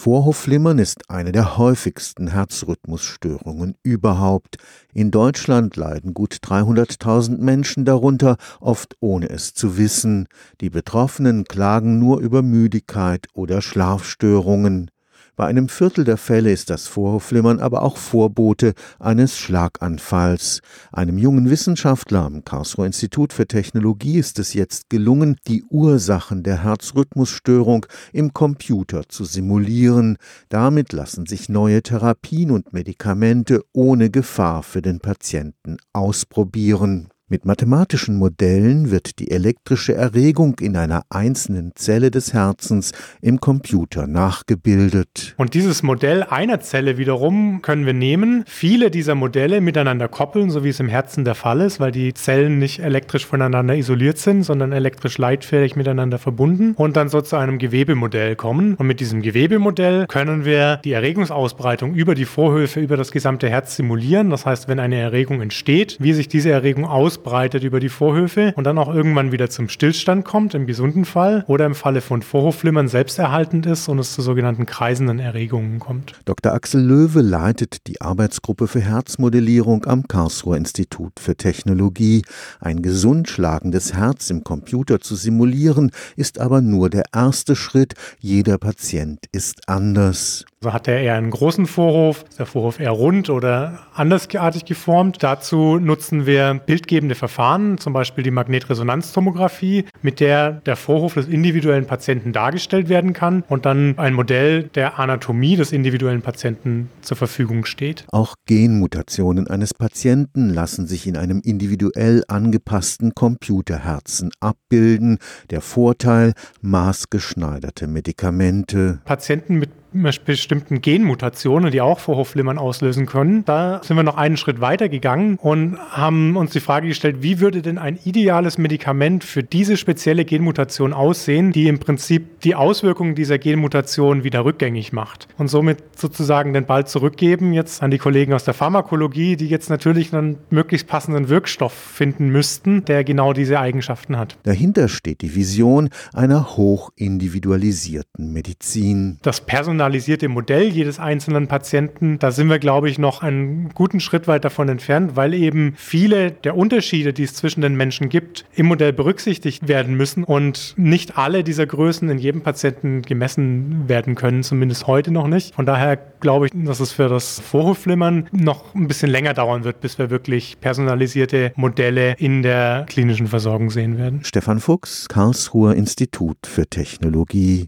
Vorhofflimmern ist eine der häufigsten Herzrhythmusstörungen überhaupt. In Deutschland leiden gut 300.000 Menschen darunter, oft ohne es zu wissen. Die Betroffenen klagen nur über Müdigkeit oder Schlafstörungen. Bei einem Viertel der Fälle ist das Vorhofflimmern aber auch Vorbote eines Schlaganfalls. Einem jungen Wissenschaftler am Karlsruher Institut für Technologie ist es jetzt gelungen, die Ursachen der Herzrhythmusstörung im Computer zu simulieren. Damit lassen sich neue Therapien und Medikamente ohne Gefahr für den Patienten ausprobieren. Mit mathematischen Modellen wird die elektrische Erregung in einer einzelnen Zelle des Herzens im Computer nachgebildet. Und dieses Modell einer Zelle wiederum können wir nehmen, viele dieser Modelle miteinander koppeln, so wie es im Herzen der Fall ist, weil die Zellen nicht elektrisch voneinander isoliert sind, sondern elektrisch leitfähig miteinander verbunden und dann so zu einem Gewebemodell kommen. Und mit diesem Gewebemodell können wir die Erregungsausbreitung über die Vorhöfe, über das gesamte Herz simulieren. Das heißt, wenn eine Erregung entsteht, wie sich diese Erregung aus ausbreitet über die Vorhöfe und dann auch irgendwann wieder zum Stillstand kommt, im gesunden Fall, oder im Falle von Vorhofflimmern selbsterhaltend ist und es zu sogenannten kreisenden Erregungen kommt. Dr. Axel Löwe leitet die Arbeitsgruppe für Herzmodellierung am Karlsruher Institut für Technologie. Ein gesund schlagendes Herz im Computer zu simulieren, ist aber nur der erste Schritt. Jeder Patient ist anders. So hat er eher einen großen Vorhof, ist der Vorhof eher rund oder andersartig geformt. Dazu nutzen wir bildgebende Verfahren, zum Beispiel die Magnetresonanztomographie, mit der der Vorhof des individuellen Patienten dargestellt werden kann und dann ein Modell der Anatomie des individuellen Patienten zur Verfügung steht. Auch Genmutationen eines Patienten lassen sich in einem individuell angepassten Computerherzen abbilden. Der Vorteil maßgeschneiderte Medikamente. Patienten mit bestimmten Genmutationen, die auch Vorhofflimmern auslösen können. Da sind wir noch einen Schritt weiter gegangen und haben uns die Frage gestellt, wie würde denn ein ideales Medikament für diese spezielle Genmutation aussehen, die im Prinzip die Auswirkungen dieser Genmutation wieder rückgängig macht und somit sozusagen den Ball zurückgeben jetzt an die Kollegen aus der Pharmakologie, die jetzt natürlich einen möglichst passenden Wirkstoff finden müssten, der genau diese Eigenschaften hat. Dahinter steht die Vision einer hochindividualisierten Medizin. Das Personal personalisierte Modell jedes einzelnen Patienten, da sind wir, glaube ich, noch einen guten Schritt weit davon entfernt, weil eben viele der Unterschiede, die es zwischen den Menschen gibt, im Modell berücksichtigt werden müssen und nicht alle dieser Größen in jedem Patienten gemessen werden können, zumindest heute noch nicht. Von daher glaube ich, dass es für das Vorhofflimmern noch ein bisschen länger dauern wird, bis wir wirklich personalisierte Modelle in der klinischen Versorgung sehen werden. Stefan Fuchs, Karlsruher Institut für Technologie.